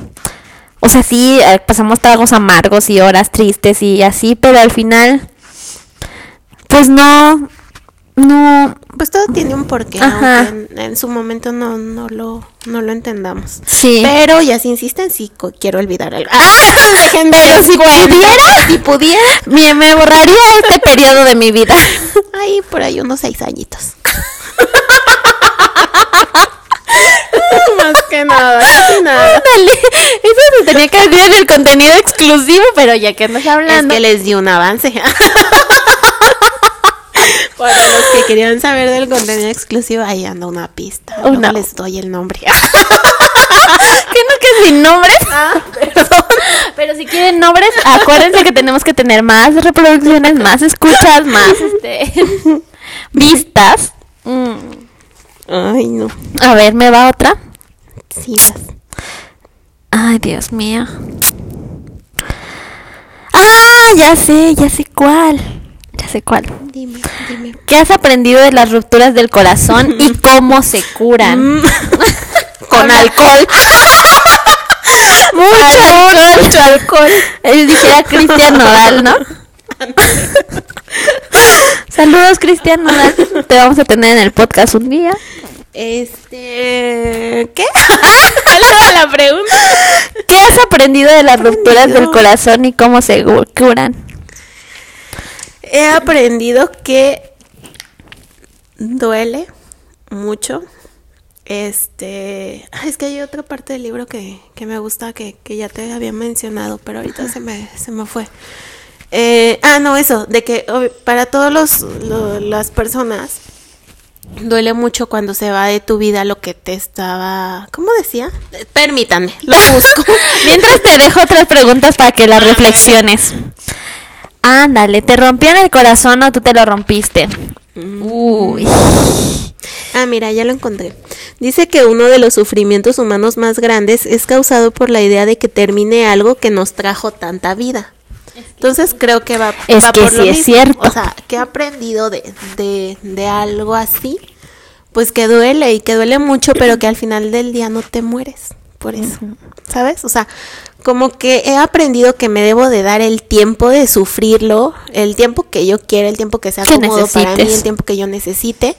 o sea, sí, eh, pasamos tragos amargos y horas tristes y así, pero al final, pues no, no, Pues todo tiene un porqué, Ajá. en, en su momento no, no lo, no lo entendamos. sí. Pero ya si insisten, sí quiero olvidar algo. Ah, dejen de Pero si pudiera, si pudiera, me, me borraría este periodo de mi vida. ahí por ahí unos seis añitos. Más que nada, casi nada. Eso se tenía que decir en el contenido exclusivo, pero ya que andas Es hablando. que les di un avance. Para los que querían saber del contenido exclusivo, ahí anda una pista. Una- les doy el nombre. ¿Qué no que sin nombres? Ah, perdón. Pero si quieren nombres, acuérdense que tenemos que tener más reproducciones, más escuchas, más este vistas. Mm. Ay, no. A ver, ¿me va otra? Sí, vas. Ay, Dios mío. Ah, ya sé, ya sé cuál. Ya sé cuál. Dime, dime. ¿Qué has aprendido de las rupturas del corazón y cómo se curan? Mm. Con alcohol. Mucho, mucho alcohol. Él dijera Cristian Nodal, ¿no? Saludos, Cristian Nodal. Te vamos a tener en el podcast un día. Este. ¿Qué? ¿Cuál era la pregunta? ¿Qué has aprendido de las rupturas del corazón y cómo se curan? He aprendido que duele mucho. Este. Es que hay otra parte del libro que, que me gusta que, que ya te había mencionado, pero ahorita se me, se me fue. Eh, ah, no, eso, de que para todos los, lo- las personas duele mucho cuando se va de tu vida lo que te estaba. ¿Cómo decía? Permítanme, lo busco. Mientras te dejo otras preguntas para que las reflexiones. Ándale, ¿te rompieron el corazón o tú te lo rompiste? Uy. Ah, mira, ya lo encontré. Dice que uno de los sufrimientos humanos más grandes es causado por la idea de que termine algo que nos trajo tanta vida. Entonces creo que va, Es va que por sí lo es mismo. cierto. O sea, que he aprendido de, de, de algo así, pues que duele y que duele mucho, pero que al final del día no te mueres por eso. ¿Sabes? O sea, como que he aprendido que me debo de dar el tiempo de sufrirlo, el tiempo que yo quiera, el tiempo que sea Que cómodo para mí, el tiempo que yo necesite,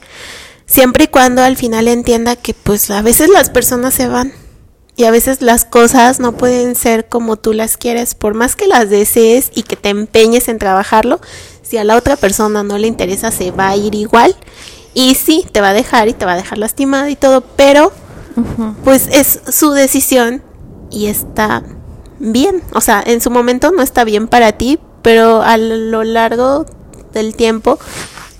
siempre y cuando al final entienda que pues a veces las personas se van y a veces las cosas no pueden ser como tú las quieres, por más que las desees y que te empeñes en trabajarlo, si a la otra persona no le interesa se va a ir igual y sí, te va a dejar y te va a dejar lastimada y todo, pero pues es su decisión y está bien. O sea, en su momento no está bien para ti, pero a lo largo del tiempo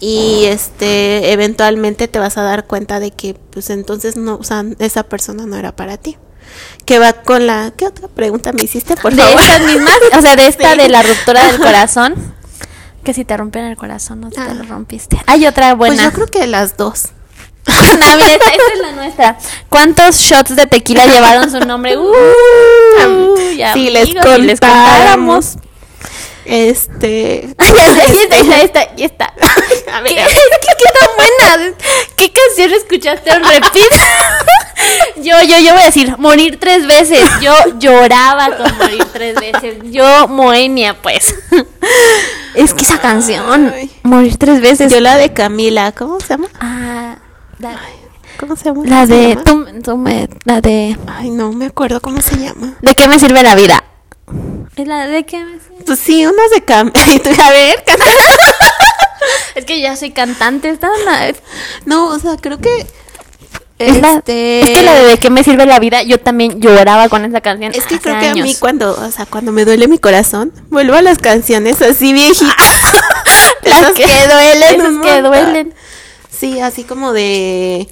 y este eventualmente te vas a dar cuenta de que pues entonces no, o sea, esa persona no era para ti. Que va con la ¿qué otra pregunta me hiciste, por de favor? estas mismas, o sea, de esta Sí. de la ruptura del corazón. Que si te rompieron el corazón no te Ah. lo rompiste. Hay otra Pues buena. yo creo que las dos. No, mira, esta, esta es la nuestra. ¿Cuántos shots de tequila llevaron su nombre? Uh, ya, si les amigos, si les contáramos. Este Ay, ya, ya, ya está, ya está, ya está. A ver, ¿Qué, a ver. qué, qué tan buena? ¿Qué canción escuchaste? Repite. Yo, yo, yo voy a decir, morir tres veces. Yo lloraba con morir tres veces. Yo, Moenia, pues. Es que esa canción, morir tres veces. Yo la de Camila, ¿cómo se llama? Ah, la, ¿Cómo se llama? la ¿Cómo se de, llama? tú, tú me- la de, Ay, no me acuerdo cómo se llama. ¿de qué me sirve la vida? Es la de qué me sirve. Pues sí, unas de Camila. A ver. Es que ya soy cantante, está una- No, o sea, creo que. es la, este, es que la de, de qué me sirve la vida, yo también lloraba con esa canción. Es que hace creo que a mí años. cuando, o sea, cuando me duele mi corazón, vuelvo a las canciones así viejitas. Esas que, duelen. esas que duelen. Sí, así como de.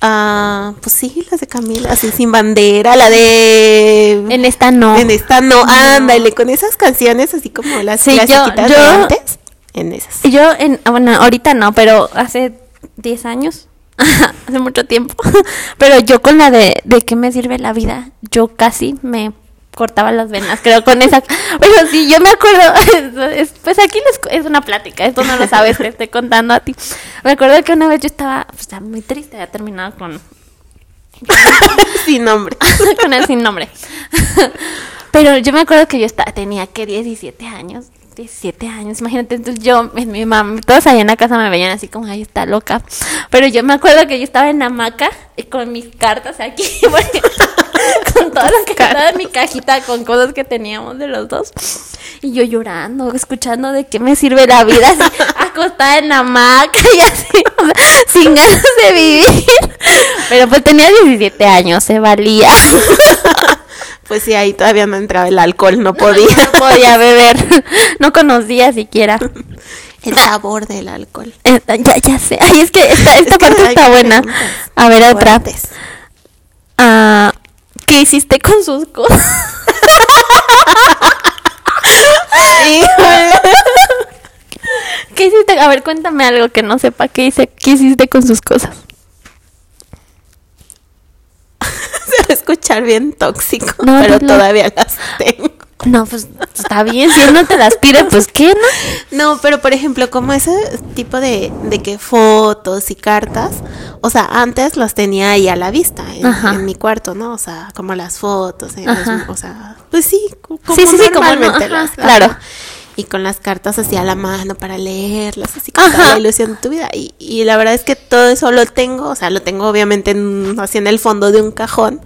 Ah, pues sí, las de Camila, así sin bandera, la de. En esta no. En esta no, ándale, con esas canciones así como las Sí, yo- de antes. En esas. Yo, en, ah, bueno, ahorita no, pero hace 10 años, hace mucho tiempo, pero yo con la de, de qué me sirve la vida, yo casi me cortaba las venas, creo, con esa. Pero sí, yo me acuerdo, es- pues aquí les es una plática, esto no lo sabes, te estoy contando a ti. Me acuerdo que una vez yo estaba, pues, estaba muy triste, había terminado con, Sin nombre. con el sin nombre. Pero yo me acuerdo que yo estaba, tenía que 17 años. 17 años, imagínate, entonces yo, mi, mi mamá, todos allá en la casa me veían así como, ay, está loca. Pero yo me acuerdo que yo estaba en la hamaca y con mis cartas aquí, porque- con todo lo que estaba en mi cajita, con cosas que teníamos de los dos. Y yo llorando, escuchando de qué me sirve la vida, así, acostada en la hamaca y así, o sea, sin ganas de vivir. Pero pues tenía 17 años, se valía. Pues sí, ahí todavía no entraba el alcohol, no podía. No podía beber, no conocía siquiera. El sabor del alcohol. Eh, Ya, ya sé. Ay, es que esta, esta Es parte está buena. A ver, otra. fuertes. ¿Qué hiciste con sus cosas? ¿Qué hiciste? A ver, cuéntame algo que no sepa. ¿Qué, hice, qué hiciste con sus cosas? Se va a escuchar bien tóxico, No, pero dilo. todavía las tengo. No, pues está bien. Si él no te las pide, pues ¿qué, no? No, pero por ejemplo, como ese tipo de, de que fotos y cartas, o sea, antes las tenía ahí a la vista, en, mi cuarto, ¿no? O sea, como las fotos, en los- o sea, pues sí, co- como Sí, sí, sí, como no, normalmente ajá, las- claro. Y con las cartas así a la mano para leerlas, así con toda la ilusión de tu vida. Y, y la verdad es que todo eso lo tengo, o sea, lo tengo obviamente en- así en el fondo de un cajón,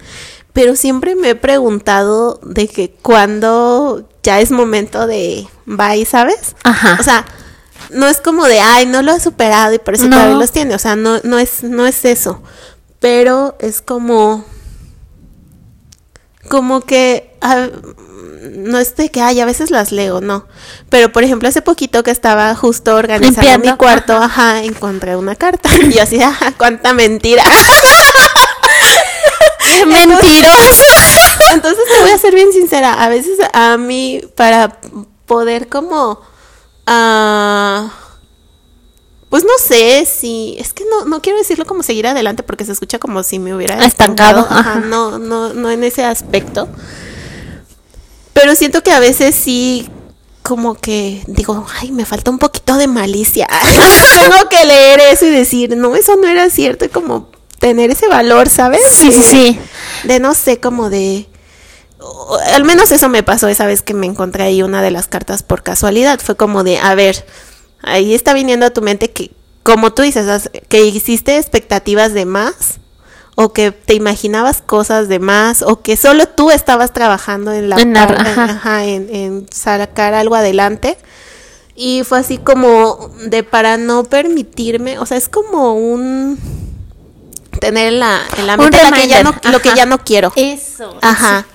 pero siempre me he preguntado de que cuando ya es momento de bye, ¿sabes? Ajá. O sea, no es como de, ay, no lo he superado y por eso No. todavía los tiene. O sea, no, no es, no es eso. Pero es como, como que, ah, no es de que, ay, a veces las leo, no. Pero por ejemplo, hace poquito que estaba justo organizando Limpiando, mi cuarto, ajá. encontré una carta. Y yo así, ajá, cuánta mentira. ¡Qué mentiroso! Entonces te voy a ser bien sincera, a veces a mí para poder como ah, pues no sé si es que no no quiero decirlo como seguir adelante porque se escucha como si me hubiera Estancado, ajá. no no no en ese aspecto. Pero siento que a veces sí como que digo, ay, me falta un poquito de malicia. Tengo que leer eso y decir, no, eso no era cierto y como tener ese valor, ¿sabes? Sí, sí, De- sí. de no sé, como de... o- Al menos eso me pasó esa vez que me encontré ahí una de las cartas por casualidad. Fue como de, a ver, ahí está viniendo a tu mente que, como tú dices, que hiciste expectativas de más, o que te imaginabas cosas de más, o que solo tú estabas trabajando en la En la- par- ajá. ajá, en, en sacar algo adelante. Y fue así como de para no permitirme, o sea, es como un tener en la, en la Un mente la que ya no, reminder, lo que ya no quiero. Eso. Ajá.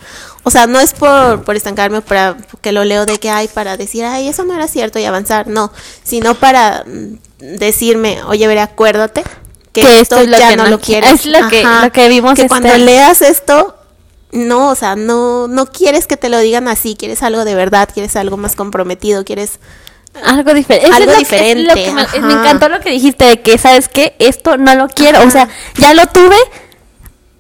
O sea, no es por, por estancarme, para que lo leo de que hay para decir, ay, eso no era cierto y avanzar, no, sino para mm, decirme, oye, veré, acuérdate que, Que esto, esto es lo ya no, no lo qui- quieres. es lo que- lo que vimos Que este cuando leas esto, no, o sea, no, no quieres que te lo digan así, quieres algo de verdad, quieres algo más comprometido, quieres... Algo diferente. Algo me, diferente, me ajá. encantó lo que dijiste de que, ¿sabes qué? Esto no lo quiero. O sea, ya lo tuve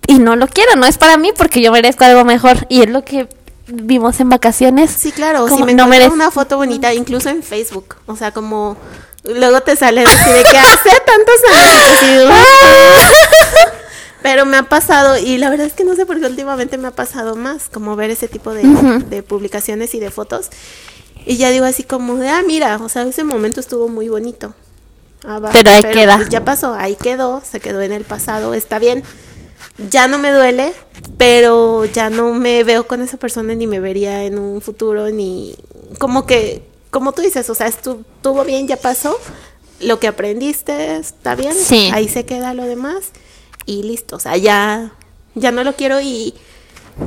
y no lo quiero. No es para mí porque yo merezco algo mejor. Y es lo que vimos en vacaciones. Sí, claro, Como si me no merece- una foto bonita, incluso en Facebook, o sea, como luego te sale así de que hace tantos años Pero me ha pasado, y la verdad es que no sé por qué últimamente me ha pasado más, como ver ese tipo de, de publicaciones y de fotos. Y ya digo así como de, ah, mira, o sea, ese momento estuvo muy bonito. Ah, va, Pero ahí queda. pues, ya pasó, ahí quedó, se quedó en el pasado, está bien. Ya no me duele, pero ya no me veo con esa persona ni me vería en un futuro, ni como que, como tú dices, o sea, estu- estuvo bien, ya pasó. Lo que aprendiste está bien, Sí. ahí se queda lo demás y listo, o sea, ya, ya no lo quiero y,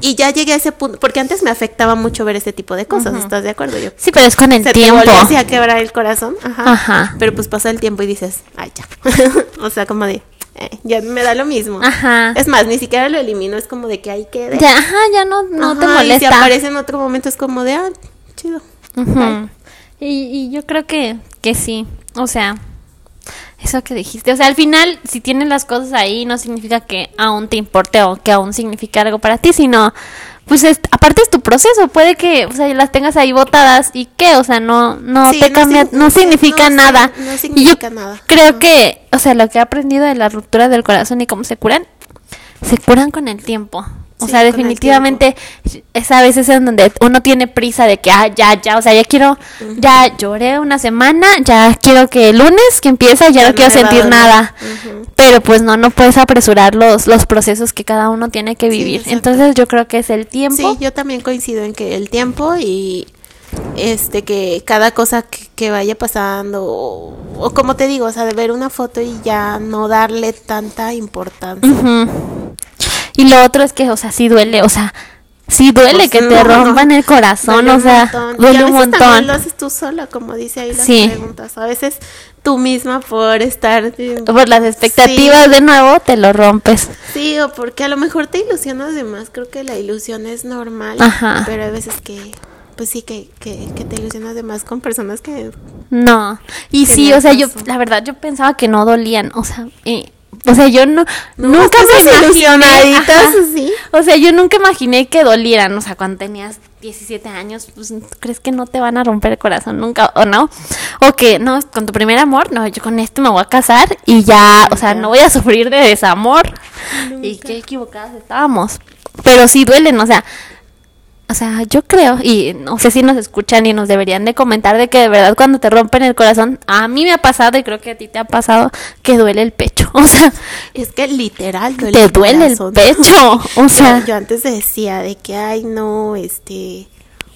y ya llegué a ese punto, porque antes me afectaba mucho ver ese tipo de cosas, ¿estás de acuerdo? Yo Sí, pero es con el se tiempo. te volvió a quebrar el corazón. Ajá. Ajá. Pero pues pasa el tiempo y dices, ay, ya. o sea, como de, eh, ya me da lo mismo. Ajá. Es más, ni siquiera lo elimino, es como de que ahí quede. Ya, ajá, ya no, no te Ajá, Y si molesta. aparece en otro momento es como de, ah, chido. Ujú. y, y yo creo que, que sí. O sea, eso que dijiste. O sea, al final, si tienes las cosas ahí, no significa que aún te importe o que aún significa algo para ti, sino, pues, es- aparte es tu proceso. Puede que, o sea, las tengas ahí botadas y qué, o sea, no, no Sí, te no cambia, sig- no significa no, nada. no y yo significa nada. creo que, o sea, lo que he aprendido de la ruptura del corazón y cómo se curan, se curan con el tiempo. O Sí, sea, definitivamente es a veces en donde uno tiene prisa de que, ah, ya, ya, o sea, ya quiero, ya lloré una semana, ya quiero que el lunes que empieza, ya, Ya no quiero sentir nada. Pero pues no, no puedes apresurar los, los procesos que cada uno tiene que vivir. Entonces yo creo que es el tiempo. Sí, yo también coincido en que el tiempo y este que cada cosa que, que vaya pasando o, o como te digo, o sea, de ver una foto y ya no darle tanta importancia. Ujú. Y lo otro es que, o sea, sí duele, o sea, sí duele Pues que no, te no. rompan el corazón, Duele o un sea, montón. Y duele a un veces también montón. lo haces tú sola, como dice ahí las Sí. preguntas. A veces tú misma por estar... Por las expectativas de nuevo te lo rompes. Sí, o porque a lo mejor te ilusionas de más. Creo que la ilusión es normal. Ajá. Pero hay veces que, pues sí, que, que, que te ilusionas de más con personas que... No. Y Que sí, no o sea, yo, la verdad, yo pensaba que no dolían, o sea, eh, o sea, yo no, No, nunca me ilusionaditas, así. o sea, yo nunca imaginé que dolieran, o sea, cuando tenías 17 años, pues, ¿crees que no te van a romper el corazón nunca, o no? O que, no, con tu primer amor, no, yo con este me voy a casar y ya, o sea, no voy a sufrir de desamor. Y qué equivocadas estábamos. Pero sí duelen, o sea, o sea, yo creo, y no sé si nos escuchan y nos deberían de comentar de que de verdad cuando te rompen el corazón, a mí me ha pasado y creo que a ti te ha pasado que duele el pecho. O sea, Es que literal duele te el duele el pecho. O sea, yo, yo antes decía de que, ay, no, este,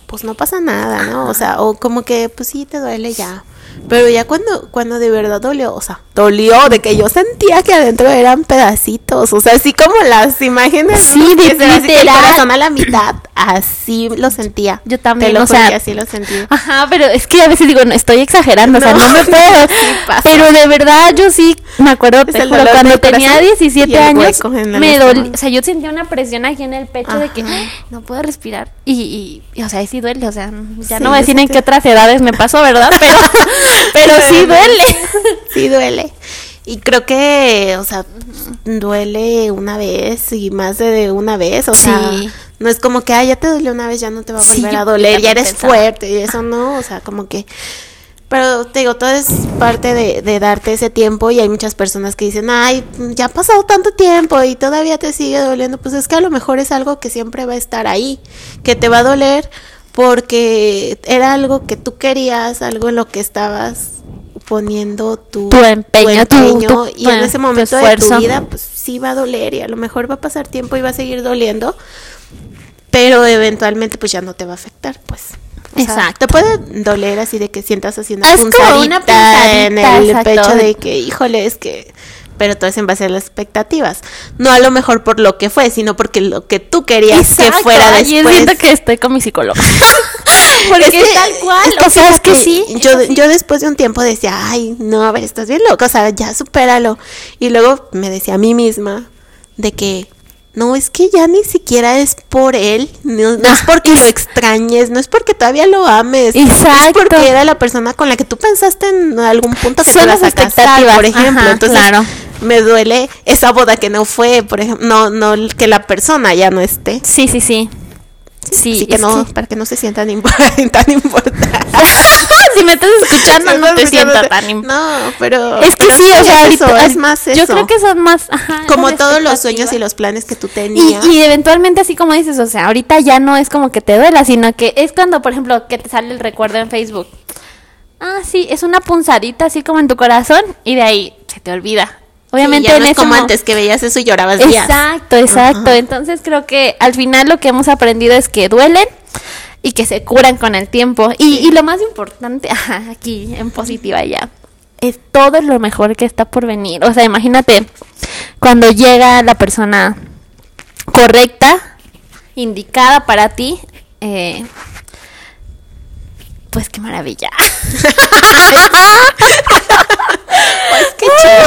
pues no pasa nada, ¿no? O sea, o como que, pues sí, te duele ya. Pero ya cuando, cuando de verdad dolió, o sea, dolió, de que yo sentía que adentro eran pedacitos, o sea, así como las imágenes. Sí, de- Que así el corazón a la mitad, así lo sentía. Yo también, Te lo o sea, así lo sentí. Ajá, pero es que a veces digo, no, estoy exagerando, o sea, No, me puedo. sí pero de verdad, yo sí me acuerdo, te juro, cuando tenía corazón 17 y el años, me dolía, o sea, yo sentía una presión aquí en el pecho de que Ajá. no puedo respirar. Y, y, y, o sea, sí duele, o sea, ya Sí, no voy a decir en qué otras edades me pasó, ¿verdad? Pero, pero sí duele. Sí duele. Y creo que, o sea, duele una vez y más de una vez, o sea, no es como que, ah, ya te dolió una vez, ya no te va a volver a doler, ya eres pensaba. fuerte y eso no, o sea, como que... Pero te digo, todo es parte de, de darte ese tiempo y hay muchas personas que dicen, ay, ya ha pasado tanto tiempo y todavía te sigue doliendo. Pues es que a lo mejor es algo que siempre va a estar ahí, que te va a doler porque era algo que tú querías, algo en lo que estabas poniendo tu, Tu empeño, tu- empeño, tu- y en ese momento de tu vida pues sí va a doler y a lo mejor va a pasar tiempo y va a seguir doliendo, pero eventualmente pues ya no te va a afectar, pues. O sea, Exacto. te puede doler así de que sientas así una Es como punzadita, una punzadita, en el exacto. pecho de que, híjole, es que... Pero todo es en base a las expectativas. No a lo mejor por lo que fue, sino porque lo que tú querías Exacto, que fuera después. siento que estoy con mi psicólogo. Porque Es que- es tal cual, es que o sea, es que sí. Yo, yo después de un tiempo decía, ay, no, a ver, estás bien loco, o sea, ya supéralo. Y luego me decía a mí misma de que, no, es que ya ni siquiera es por él, no, no es porque lo extrañes, no es porque todavía lo ames, Exacto. es porque era la persona con la que tú pensaste en algún punto que Son las a casar, expectativas, por ejemplo. ajá, Entonces, claro. me duele esa boda que no fue, por ejemplo, no, no que la persona ya no esté. Sí, sí, sí. Sí, Así que no, que- para que no se sientan tan importantes. si me estás escuchando, no te siento tan im- No, pero. Es que pero sí, o sea, es ahorita eso, ay, es más eso. Yo creo que son más. Ajá, Como todos los sueños y los planes que tú Y, tenías. y eventualmente, así como dices, o sea, ahorita ya no es como que te duela, sino que es cuando, por ejemplo, que te sale el recuerdo en Facebook. Ah, sí, es una punzadita así como en tu corazón y de ahí se te olvida. Obviamente Sí, ya no en es como mo- antes que veías eso y llorabas días. Exacto, exacto. Entonces creo que al final lo que hemos aprendido es que duelen y que se curan con el tiempo. Y, y lo más importante, ajá, aquí en positiva ya, es todo lo mejor que está por venir. O sea, imagínate cuando llega la persona correcta, indicada para ti, eh, pues qué maravilla. Pues qué chido.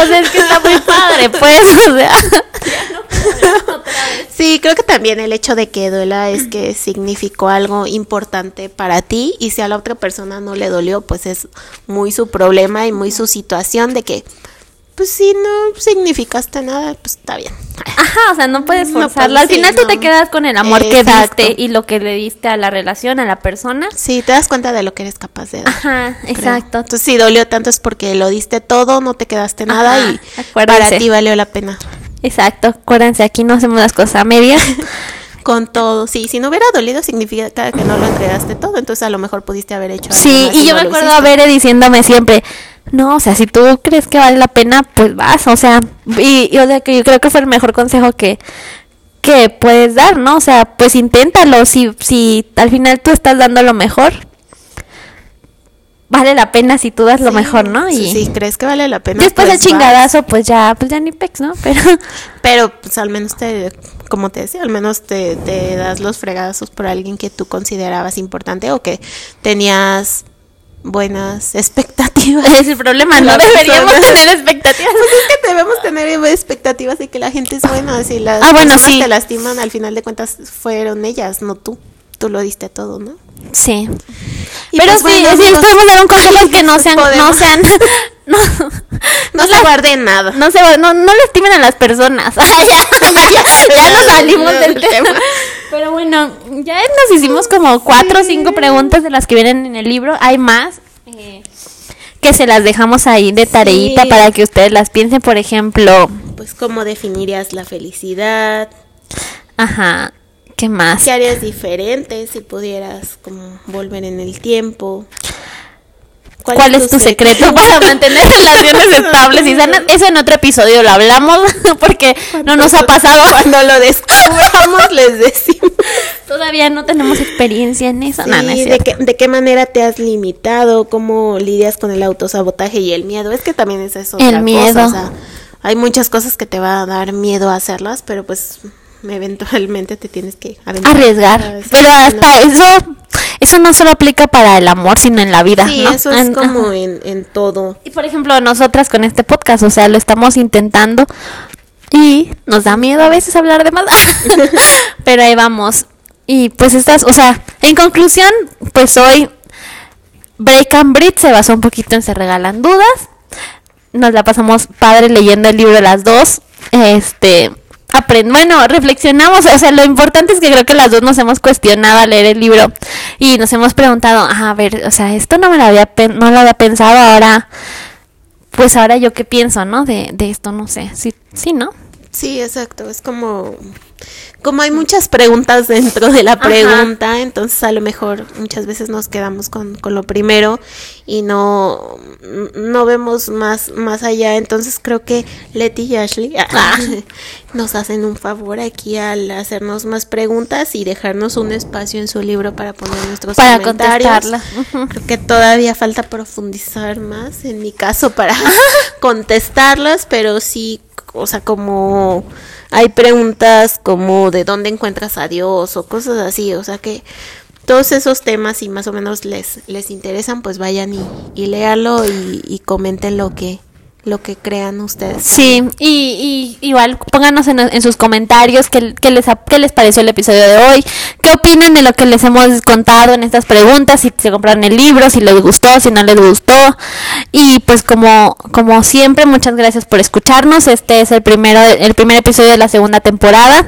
O sea, es que está muy padre, pues, o sea. Sí, creo que también el hecho de que duela es que significó algo importante para ti y si a la otra persona no le dolió, pues es muy su problema y muy su situación de que, pues si no significaste nada, pues está bien. Ajá, o sea, no puedes No forzarlo. Al sí, final tú no. te quedas con el amor Exacto. que diste y lo que le diste a la relación, a la persona. Sí, te das cuenta de lo que eres capaz de dar. Ajá, creo. exacto. Entonces, si dolió tanto es porque lo diste todo, no te quedaste nada Ajá, y acuérdense. para ti valió la pena. Exacto. Acuérdense, aquí no hacemos las cosas a medias. Con todo, sí, si no hubiera dolido significa que no lo entregaste todo, entonces a lo mejor pudiste haber hecho algo sí, más y yo no me acuerdo a. Bere diciéndome siempre, no, o sea, si tú crees que vale la pena, pues vas, o sea, y, y, o sea, que yo creo que fue el mejor consejo que que puedes dar, ¿no? O sea, pues inténtalo, si si al final tú estás dando lo mejor, vale la pena si tú das lo mejor, ¿no? sí, Y sí, crees que vale la pena. después pues el chingadazo, pues ya, pues ya ni pex, ¿no? Pero. Pero pues al menos te, como te decía, al menos te, te das los fregadazos por alguien que tú considerabas importante o que tenías buenas expectativas. es el problema, no deberíamos tener expectativas. Pues es que debemos tener expectativas de que la gente es buena. Si las Ah, bueno, personas sí. te lastiman, al final de cuentas fueron ellas, no tú. Tú lo diste todo, ¿no? Sí. Y Pero pues, sí, bueno, sí podemos dar un consejo que no sean, no sean, no, No se guarden nada. no se, no, no lastimen a las personas. ya, ya, ya nos salimos del tema. Pero bueno, ya nos hicimos como cuatro o cinco preguntas de las que vienen en el libro. Hay más eh, que se las dejamos ahí de tareita Sí. para que ustedes las piensen. Por ejemplo, Pues, ¿cómo definirías la felicidad? ajá, ¿qué más? ¿Qué harías diferente si pudieras como volver en el tiempo? ¿Cuál, es tu secreto para mantener relaciones estables y sanas? Eso en otro episodio lo hablamos porque no nos ha pasado. Cuando lo descubramos les decimos. Todavía no tenemos experiencia en eso. No, no es Sí, de, qué, ¿De qué manera te has limitado? ¿Cómo lidias con el autosabotaje y el miedo? Es que también es eso. El miedo. o sea, hay muchas cosas que te va a dar miedo a hacerlas, pero pues eventualmente te tienes que aventar. Arriesgar. Ah, Pero no. hasta eso, eso no solo aplica para el amor, sino en la vida. Sí, ¿no? eso es En- como en, en todo. Y por ejemplo, nosotras con este podcast, o sea, lo estamos intentando y nos da miedo a veces hablar de más. Pero ahí vamos. Y pues estas, o sea, en conclusión, pues hoy Break and Brit se basó un poquito en Se Regalan Dudas. Nos la pasamos padre leyendo el libro de las dos. Este, bueno, reflexionamos, o sea, lo importante es que creo que las dos nos hemos cuestionado al leer el libro y nos hemos preguntado, "Ah, a ver, o sea, esto no me lo había pen- no lo había pensado ahora pues ahora yo qué pienso, ¿no? De, de esto, no sé. Sí, sí, ¿no? Sí, exacto. Es como, como hay muchas preguntas dentro de la Ajá. pregunta, entonces a lo mejor muchas veces nos quedamos con, con lo primero y no, no vemos más, más allá. Entonces creo que Leti y Ashley Ah. nos hacen un favor aquí al hacernos más preguntas y dejarnos un espacio en su libro para poner nuestros Para comentarios. contestarla. Creo que todavía falta profundizar más en mi caso para contestarlas, pero sí, o sea, como hay preguntas como de dónde encuentras a Dios o cosas así, o sea que todos esos temas si más o menos les, les interesan, pues vayan y, y léalo y, y comenten lo que, lo que crean ustedes. Sí, y, y igual pónganos en, en sus comentarios qué, qué les, qué les pareció el episodio de hoy, qué opinan de lo que les hemos contado en estas preguntas, si se compraron el libro, si les gustó, si no les gustó. Y pues como, como siempre, muchas gracias por escucharnos. Este es el primero, el primer episodio de la segunda temporada.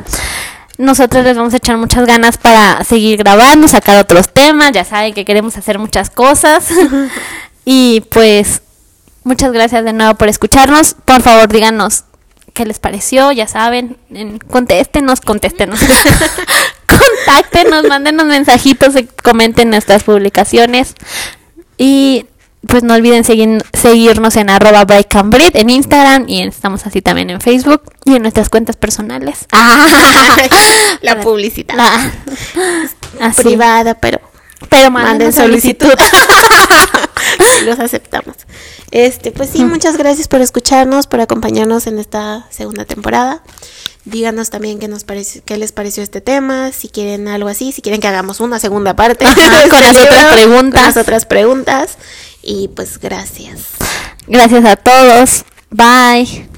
Nosotros les vamos a echar muchas ganas para seguir grabando, sacar otros temas. Ya saben que queremos hacer muchas cosas. y pues muchas gracias de nuevo por escucharnos. Por favor, díganos qué les pareció. Ya saben, en, contéstenos, contéstenos. Contáctenos, mándenos mensajitos, comenten nuestras publicaciones. Y pues no olviden seguir, seguirnos en arroba break en Instagram y estamos así también en Facebook y en nuestras cuentas personales. la publicidad. Privada, pero pero manden, solicitud. Los aceptamos. Este, pues sí, muchas gracias por escucharnos, por acompañarnos en esta segunda temporada. Díganos también qué nos pareció, qué les pareció este tema, si quieren algo así, si quieren que hagamos una segunda parte con las otras preguntas. Con las otras preguntas. Y pues gracias. Gracias a todos. Bye.